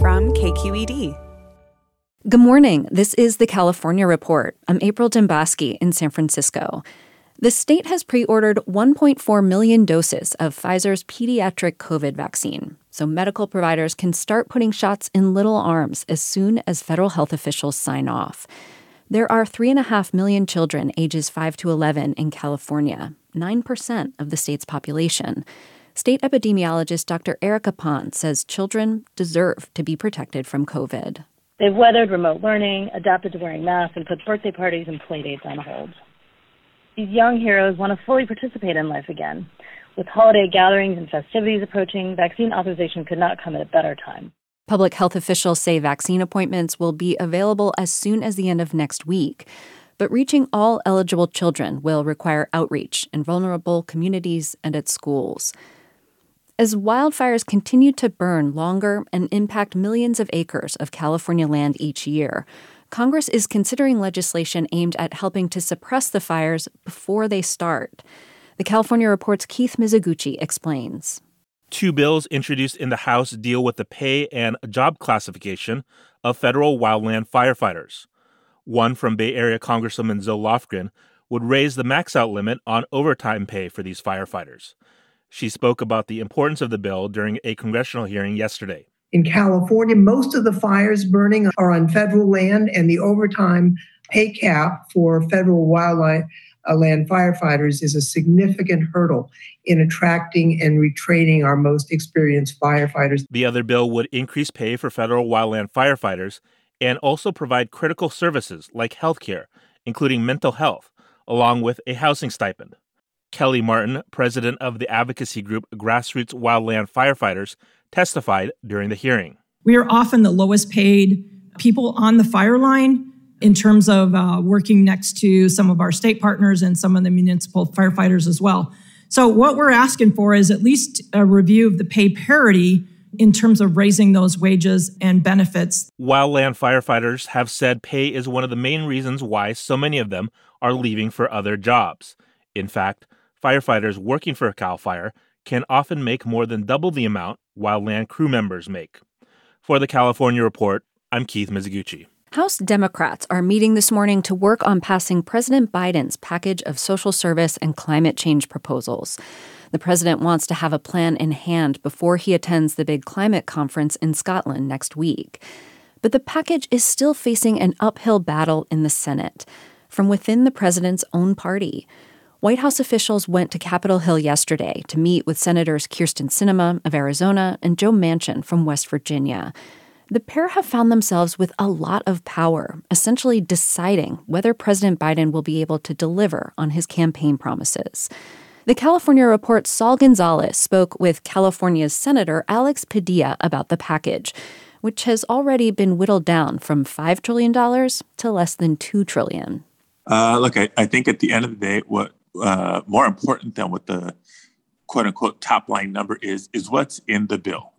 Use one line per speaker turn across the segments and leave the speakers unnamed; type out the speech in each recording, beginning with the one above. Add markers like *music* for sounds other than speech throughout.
From KQED.
Good morning. This is the California Report. I'm April Dembosky in San Francisco. The state has pre ordered 1.4 million doses of Pfizer's pediatric COVID vaccine, so medical providers can start putting shots in little arms as soon as federal health officials sign off. There are 3.5 million children ages 5 to 11 in California, 9% of the state's population. State epidemiologist Dr. Erica Pan says children deserve to be protected from COVID.
They've weathered remote learning, adapted to wearing masks, and put birthday parties and playdates on hold. These young heroes want to fully participate in life again. With holiday gatherings and festivities approaching, vaccine authorization could not come at a better time.
Public health officials say vaccine appointments will be available as soon as the end of next week. But reaching all eligible children will require outreach in vulnerable communities and at schools. As wildfires continue to burn longer and impact millions of acres of California land each year, Congress is considering legislation aimed at helping to suppress the fires before they start. The California Report's Keith Mizuguchi explains.
Two bills introduced in the House deal with the pay and job classification of federal wildland firefighters. One from Bay Area Congresswoman Zoe Lofgren would raise the max out limit on overtime pay for these firefighters. She spoke about the importance of the bill during a congressional hearing yesterday.
In California, most of the fires burning are on federal land, and the overtime pay cap for federal wildlife uh, land firefighters is a significant hurdle in attracting and retraining our most experienced firefighters.
The other bill would increase pay for federal wildland firefighters and also provide critical services like health care, including mental health, along with a housing stipend. Kelly Martin, president of the advocacy group Grassroots Wildland Firefighters, testified during the hearing.
We are often the lowest paid people on the fire line in terms of uh, working next to some of our state partners and some of the municipal firefighters as well. So, what we're asking for is at least a review of the pay parity in terms of raising those wages and benefits.
Wildland firefighters have said pay is one of the main reasons why so many of them are leaving for other jobs. In fact, firefighters working for a Cal Fire can often make more than double the amount wildland crew members make. For the California Report, I'm Keith Mizuguchi.
House Democrats are meeting this morning to work on passing President Biden's package of social service and climate change proposals. The president wants to have a plan in hand before he attends the big climate conference in Scotland next week. But the package is still facing an uphill battle in the Senate from within the president's own party. White House officials went to Capitol Hill yesterday to meet with Senators Kyrsten Sinema of Arizona and Joe Manchin from West Virginia. The pair have found themselves with a lot of power, essentially deciding whether President Biden will be able to deliver on his campaign promises. The California Report's Saul Gonzalez spoke with California's Senator Alex Padilla about the package, which has already been whittled down from $5 trillion to less than 2 trillion.
Uh, look, I, I, think at the end of the day, what uh, more important than what the quote unquote top line number is, is what's in the bill.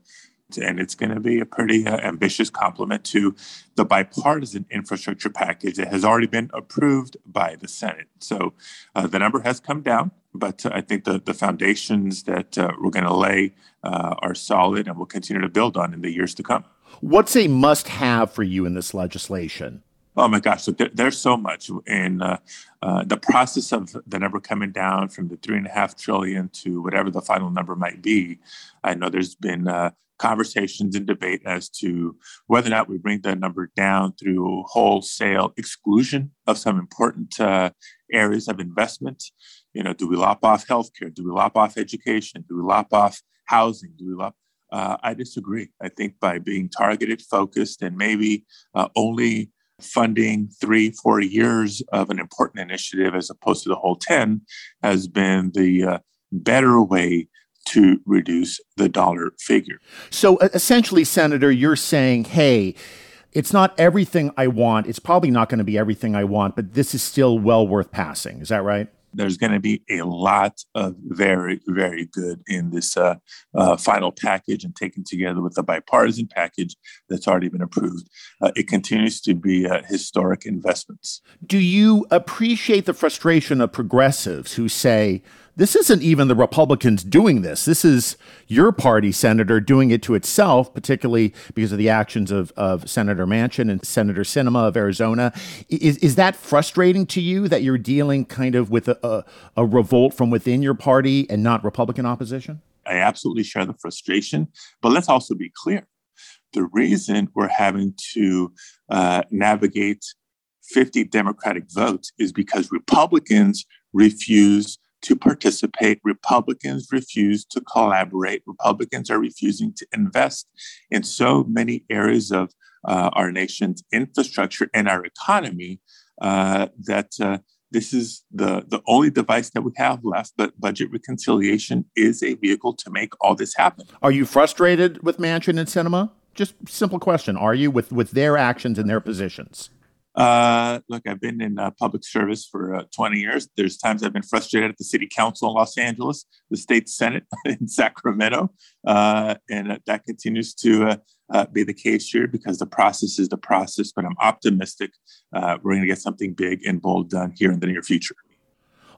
And it's going to be a pretty uh, ambitious complement to the bipartisan infrastructure package that has already been approved by the Senate. So uh, the number has come down, but uh, I think the, the foundations that uh, we're going to lay uh, are solid and we'll continue to build on in the years to come.
What's a must have for you in this legislation?
Oh my gosh! So there, there's so much in uh, uh, the process of the number coming down from the three and a half trillion to whatever the final number might be. I know there's been uh, conversations and debate as to whether or not we bring the number down through wholesale exclusion of some important uh, areas of investment. You know, do we lop off healthcare? Do we lop off education? Do we lop off housing? Do we lop? Uh, I disagree. I think by being targeted, focused, and maybe uh, only funding three, four years of an important initiative as opposed to the whole 10 has been the uh, better way to reduce the dollar figure.
So essentially, Senator, you're saying, hey, it's not everything I want. It's probably not going to be everything I want, but this is still well worth passing. Is that right?
There's going to be a lot of very, very good in this uh, uh, final package and taken together with the bipartisan package that's already been approved. Uh, it continues to be uh, historic investments.
Do you appreciate the frustration of progressives who say, this isn't even the Republicans doing this. This is your party, Senator, doing it to itself, particularly because of the actions of, of Senator Manchin and Senator Sinema of Arizona. Is, is that frustrating to you that you're dealing kind of with a, a, a revolt from within your party and not Republican opposition?
I absolutely share the frustration, but let's also be clear. The reason we're having to uh, navigate 50 Democratic votes is because Republicans refuse to participate. Republicans refuse to collaborate. Republicans are refusing to invest in so many areas of uh, our nation's infrastructure and our economy uh, that uh, this is the, the only device that we have left. But budget reconciliation is a vehicle to make all this happen.
Are you frustrated with Manchin and Sinema? Just simple question. Are you with, with their actions and their positions?
Uh, look, I've been in uh, public service for uh, 20 years. There's times I've been frustrated at the city council in Los Angeles, the state senate *laughs* in Sacramento, uh, and that continues to uh, uh, be the case here because the process is the process. But I'm optimistic we're going to get something big and bold done here in the near future.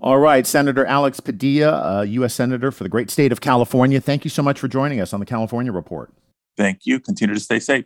All right, Senator Alex Padilla, U.S. Senator for the great state of California. Thank you so much for joining us on the California Report.
Thank you. Continue to stay safe.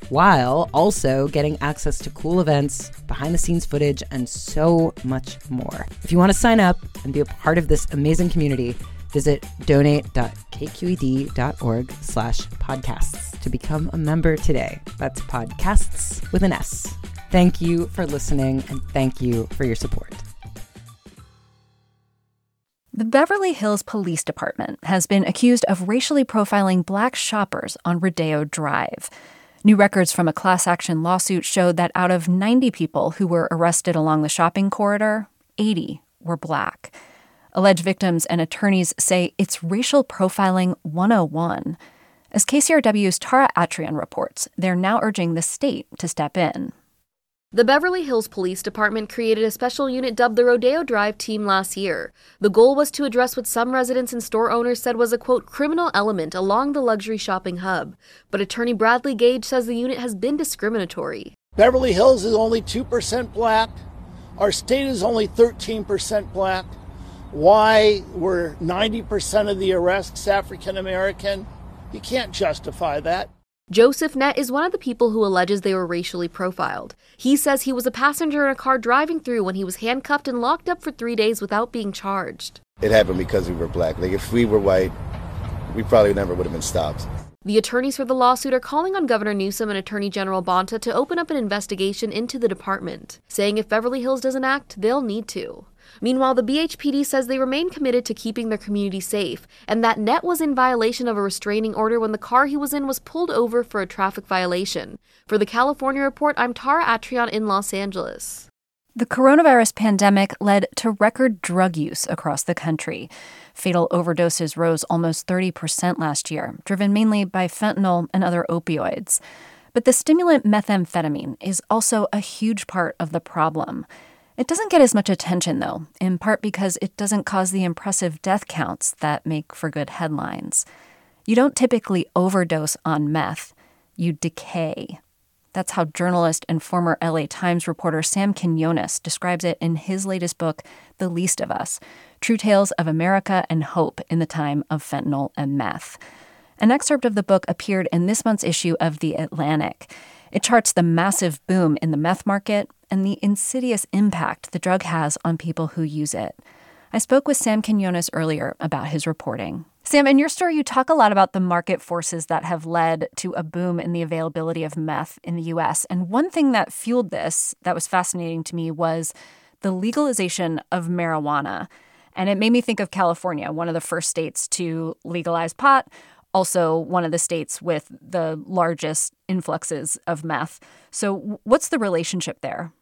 while also getting access to cool events, behind the scenes footage, and so much more. If you want to sign up and be a part of this amazing community, visit donate.kqed.org slash podcasts to become a member today. That's podcasts with an S. Thank you for listening and thank you for your support.
The Beverly Hills Police Department has been accused of racially profiling black shoppers on Rodeo Drive. New records from a class action lawsuit showed that out of 90 people who were arrested along the shopping corridor, 80 were black. Alleged victims and attorneys say it's racial profiling 101. As KCRW's Tara Atrian reports, they're now urging the state to step in.
The Beverly Hills Police Department created a special unit dubbed the Rodeo Drive Team last year. The goal was to address what some residents and store owners said was a quote criminal element along the luxury shopping hub. But attorney Bradley Gage says the unit has been discriminatory.
Beverly Hills is only 2% black. Our state is only 13% black. Why were 90% of the arrests African American? You can't justify that.
Joseph Nett is one of the people who alleges they were racially profiled. He says he was a passenger in a car driving through when he was handcuffed and locked up for three days without being charged.
It happened because we were black. Like, if we were white, we probably never would have been stopped.
The attorneys for the lawsuit are calling on Governor Newsom and Attorney General Bonta to open up an investigation into the department, saying if Beverly Hills doesn't act, they'll need to. Meanwhile, the BHPD says they remain committed to keeping their community safe, and that Net was in violation of a restraining order when the car he was in was pulled over for a traffic violation. For the California Report, I'm Tara Atrian in Los Angeles.
The coronavirus pandemic led to record drug use across the country. Fatal overdoses rose almost 30% last year, driven mainly by fentanyl and other opioids. But the stimulant methamphetamine is also a huge part of the problem. It doesn't get as much attention, though, in part because it doesn't cause the impressive death counts that make for good headlines. You don't typically overdose on meth, you decay. That's how journalist and former LA Times reporter Sam Quinones describes it in his latest book, The Least of Us True Tales of America and Hope in the Time of Fentanyl and Meth. An excerpt of the book appeared in this month's issue of The Atlantic. It charts the massive boom in the meth market and the insidious impact the drug has on people who use it. I spoke with Sam Quinones earlier about his reporting. Sam, in your story, you talk a lot about the market forces that have led to a boom in the availability of meth in the US. And one thing that fueled this that was fascinating to me was the legalization of marijuana. And it made me think of California, one of the first states to legalize pot, also one of the states with the largest influxes of meth. So, what's the relationship there?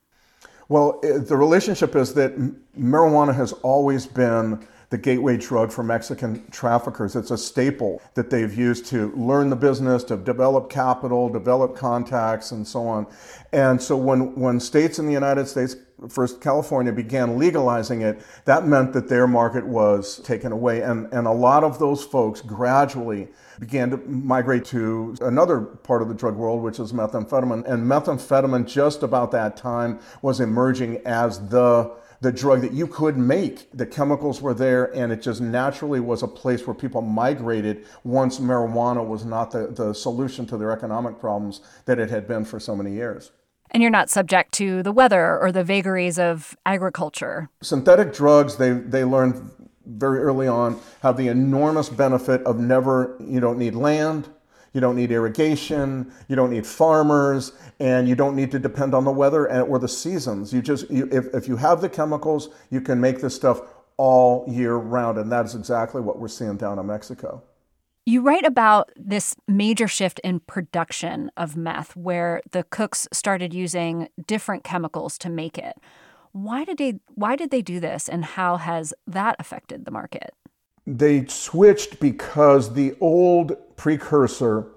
Well, uh, the relationship is that marijuana has always been the gateway drug for Mexican traffickers. It's a staple that they've used to learn the business, to develop capital, develop contacts, and so on. And so when, when states in the United States, first California, began legalizing it, that meant that their market was taken away. And, and a lot of those folks gradually began to migrate to another part of the drug world, which is methamphetamine. And methamphetamine, just about that time, was emerging as the the drug that you could make. The chemicals were there, and it just naturally was a place where people migrated once marijuana was not the, the solution to their economic problems that it had been for so many years.
And you're not subject to the weather or the vagaries of agriculture.
Synthetic drugs, they, they learned very early on, have the enormous benefit of never, you don't need land, you don't need irrigation, you don't need farmers, and you don't need to depend on the weather and, or the seasons. You just, you, if, if you have the chemicals, you can make this stuff all year round. And that is exactly what we're seeing down in Mexico.
You write about this major shift in production of meth where the cooks started using different chemicals to make it. Why did they why did they do this and how has that affected the market?
They switched because the old precursor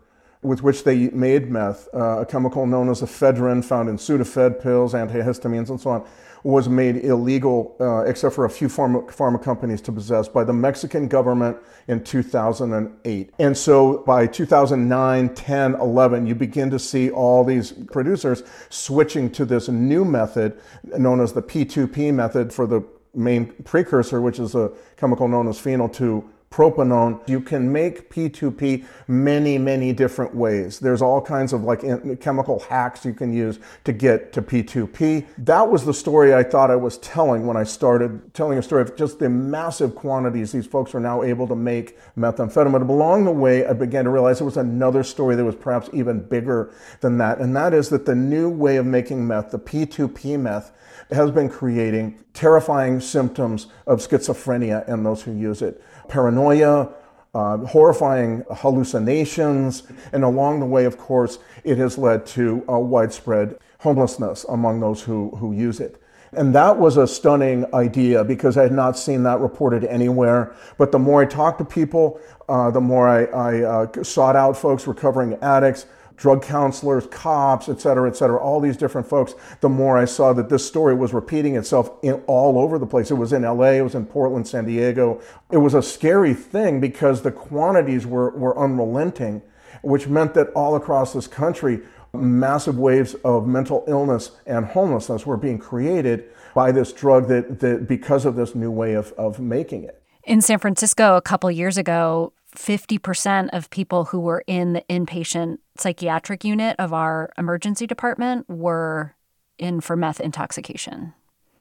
with which they made meth, uh, a chemical known as ephedrine, found in Sudafed pills, antihistamines, and so on, was made illegal, uh, except for a few pharma, pharma companies to possess, by the Mexican government in 2008. And so by 2009, 10, 11, you begin to see all these producers switching to this new method known as the P2P method for the main precursor, which is a chemical known as phenyl 2 propanone. You can make P2P many, many different ways. There's all kinds of like chemical hacks you can use to get to P2P. That was the story I thought I was telling when I started telling a story of just the massive quantities these folks are now able to make methamphetamine. But along the way, I began to realize there was another story that was perhaps even bigger than that. And that is that the new way of making meth, the P2P meth, has been creating terrifying symptoms of schizophrenia in those who use it paranoia, uh, horrifying hallucinations, and along the way, of course, it has led to widespread homelessness among those who, who use it. And that was a stunning idea because I had not seen that reported anywhere. But the more I talked to people, uh, the more I, I uh, sought out folks, recovering addicts, drug counselors, cops, et cetera, et cetera, all these different folks, the more I saw that this story was repeating itself in, all over the place. It was in LA, it was in Portland, San Diego. It was a scary thing because the quantities were, were unrelenting, which meant that all across this country, massive waves of mental illness and homelessness were being created by this drug that, that because of this new way of, of making it.
In San Francisco, a couple years ago, 50% of people who were in the inpatient psychiatric unit of our emergency department were in for meth intoxication.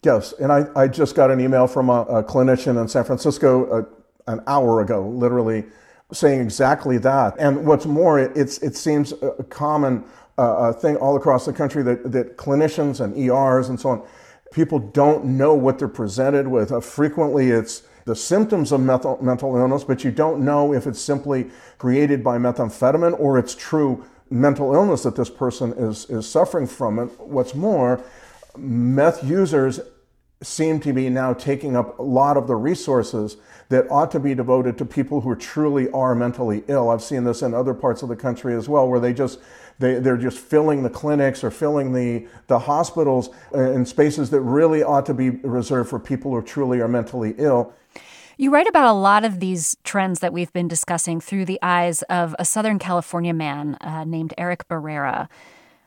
Yes, and I, I just got an email from a, a clinician in San Francisco uh, an hour ago, literally, saying exactly that. And what's more, it, it's, it seems a common uh, thing all across the country that, that clinicians and ERs and so on People don't know what they're presented with. Uh, frequently, it's the symptoms of mental, mental illness, but you don't know if it's simply created by methamphetamine or it's true mental illness that this person is, is suffering from. And what's more, meth users seem to be now taking up a lot of the resources that ought to be devoted to people who truly are mentally ill. I've seen this in other parts of the country as well, where they just they, they're just filling the clinics or filling the, the hospitals in spaces that really ought to be reserved for people who truly are mentally ill.
You write about a lot of these trends that we've been discussing through the eyes of a Southern California man uh, named Eric Barrera.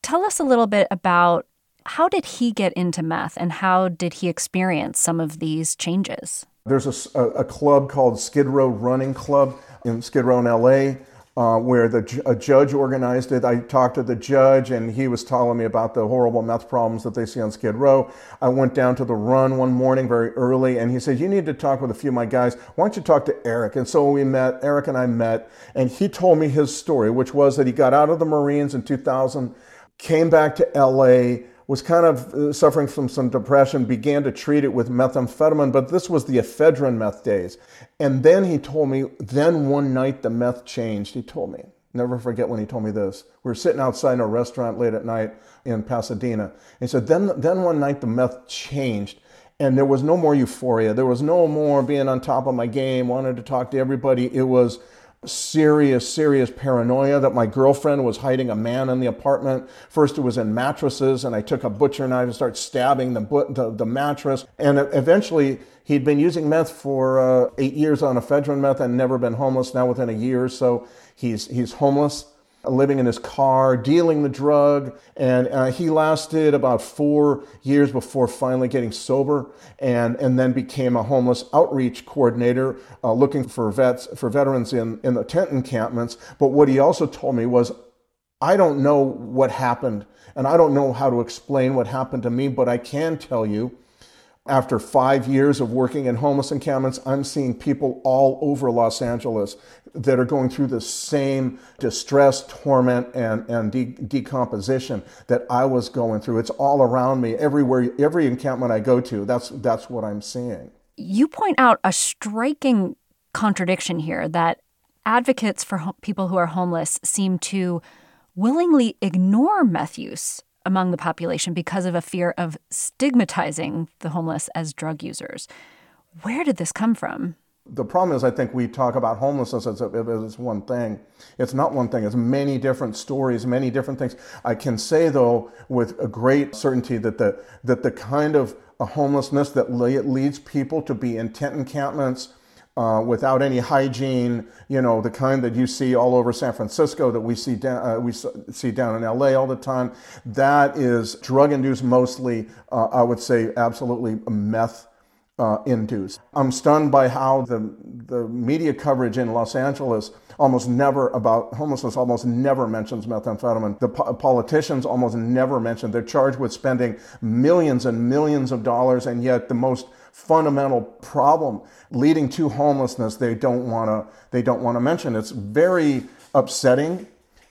Tell us a little bit about how did he get into meth and how did he experience some of these changes?
There's a, a club called Skid Row Running Club in Skid Row in LA. Uh, where the a judge organized it. I talked to the judge, and he was telling me about the horrible meth problems that they see on Skid Row. I went down to the run one morning very early, and he said, "You need to talk with a few of my guys. Why don't you talk to Eric?" And so we met. Eric and I met, and he told me his story, which was that he got out of the Marines in 2000, came back to L.A was kind of uh, suffering from some depression, began to treat it with methamphetamine, but this was the ephedrine meth days. And then he told me, then one night the meth changed. He told me, never forget when he told me this. We were sitting outside in a restaurant late at night in Pasadena. He said, then, then one night the meth changed. And there was no more euphoria. There was no more being on top of my game, wanted to talk to everybody. It was serious, serious paranoia that my girlfriend was hiding a man in the apartment. First, it was in mattresses, and I took a butcher knife and started stabbing the, the, the mattress. And eventually, he'd been using meth for uh, eight years on ephedrine meth and never been homeless. Now, within a year or so, he's, he's homeless living in his car, dealing the drug, and uh, he lasted about four years before finally getting sober, and and then became a homeless outreach coordinator, uh, looking for vets for veterans in in the tent encampments. But what he also told me was, I don't know what happened, and I don't know how to explain what happened to me, but I can tell you after five years of working in homeless encampments, I'm seeing people all over Los Angeles that are going through the same distress, torment, and, and de- decomposition that I was going through. It's all around me. Everywhere, every encampment I go to, that's, that's what I'm seeing.
You point out a striking contradiction here that advocates for ho- people who are homeless seem to willingly ignore meth use among the population because of a fear of stigmatizing the homeless as drug users. Where did this come from?
The problem is, I think we talk about homelessness as, as one thing. It's not one thing, it's many different stories, many different things. I can say, though, with a great certainty that the, that the kind of homelessness that leads people to be in tent encampments, uh, without any hygiene, you know, the kind that you see all over San Francisco, that we see down, uh, we see down in LA all the time. That is drug induced, mostly. Uh, I would say absolutely meth. Uh, induced. I'm stunned by how the the media coverage in Los Angeles almost never about homelessness almost never mentions methamphetamine. The po- politicians almost never mention. They're charged with spending millions and millions of dollars, and yet the most fundamental problem leading to homelessness they don't want to they don't want to mention it's very upsetting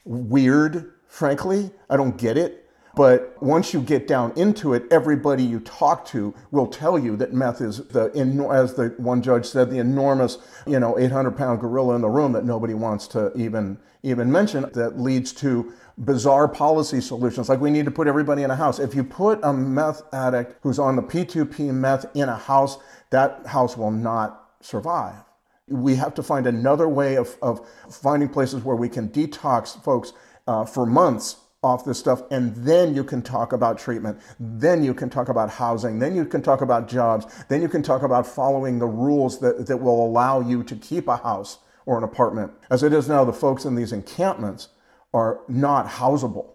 weird frankly i don't get it but once you get down into it everybody you talk to will tell you that meth is the as the one judge said the enormous you know 800 pound gorilla in the room that nobody wants to even even mention that leads to bizarre policy solutions. Like we need to put everybody in a house. If you put a meth addict who's on the p2p meth in a house that house will not survive. We have to find another way of, of finding places where we can detox folks uh, for months off this stuff and then you can talk about treatment then you can talk about housing then you can talk about jobs then you can talk about following the rules that, that will allow you to keep a house or an apartment as it is now the folks in these encampments are not housable.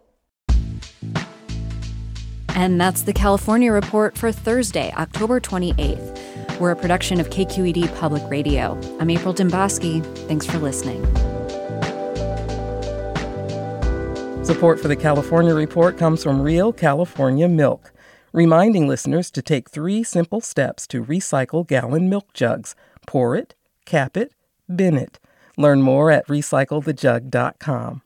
And that's the California Report for Thursday, October 28th. We're a production of KQED Public Radio. I'm April Dembosky. Thanks for listening.
Support for the California Report comes from Real California Milk, reminding listeners to take three simple steps to recycle gallon milk jugs pour it, cap it, bin it. Learn more at recyclethejug.com.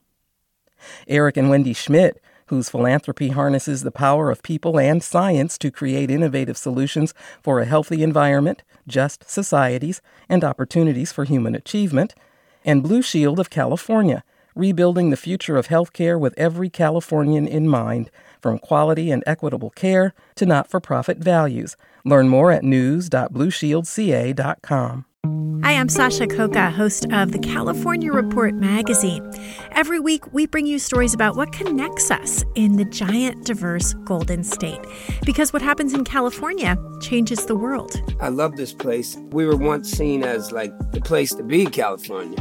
Eric and Wendy Schmidt whose philanthropy harnesses the power of people and science to create innovative solutions for a healthy environment, just societies, and opportunities for human achievement, and Blue Shield of California, rebuilding the future of healthcare with every Californian in mind, from quality and equitable care to not for profit values. Learn more at news.blueshieldca.com.
Hi, I'm Sasha Khokha, host of the California Report magazine. Every week, we bring you stories about what connects us in the giant, diverse Golden State. Because what happens in California changes the world.
I love this place. We were once seen as like the place to be, California.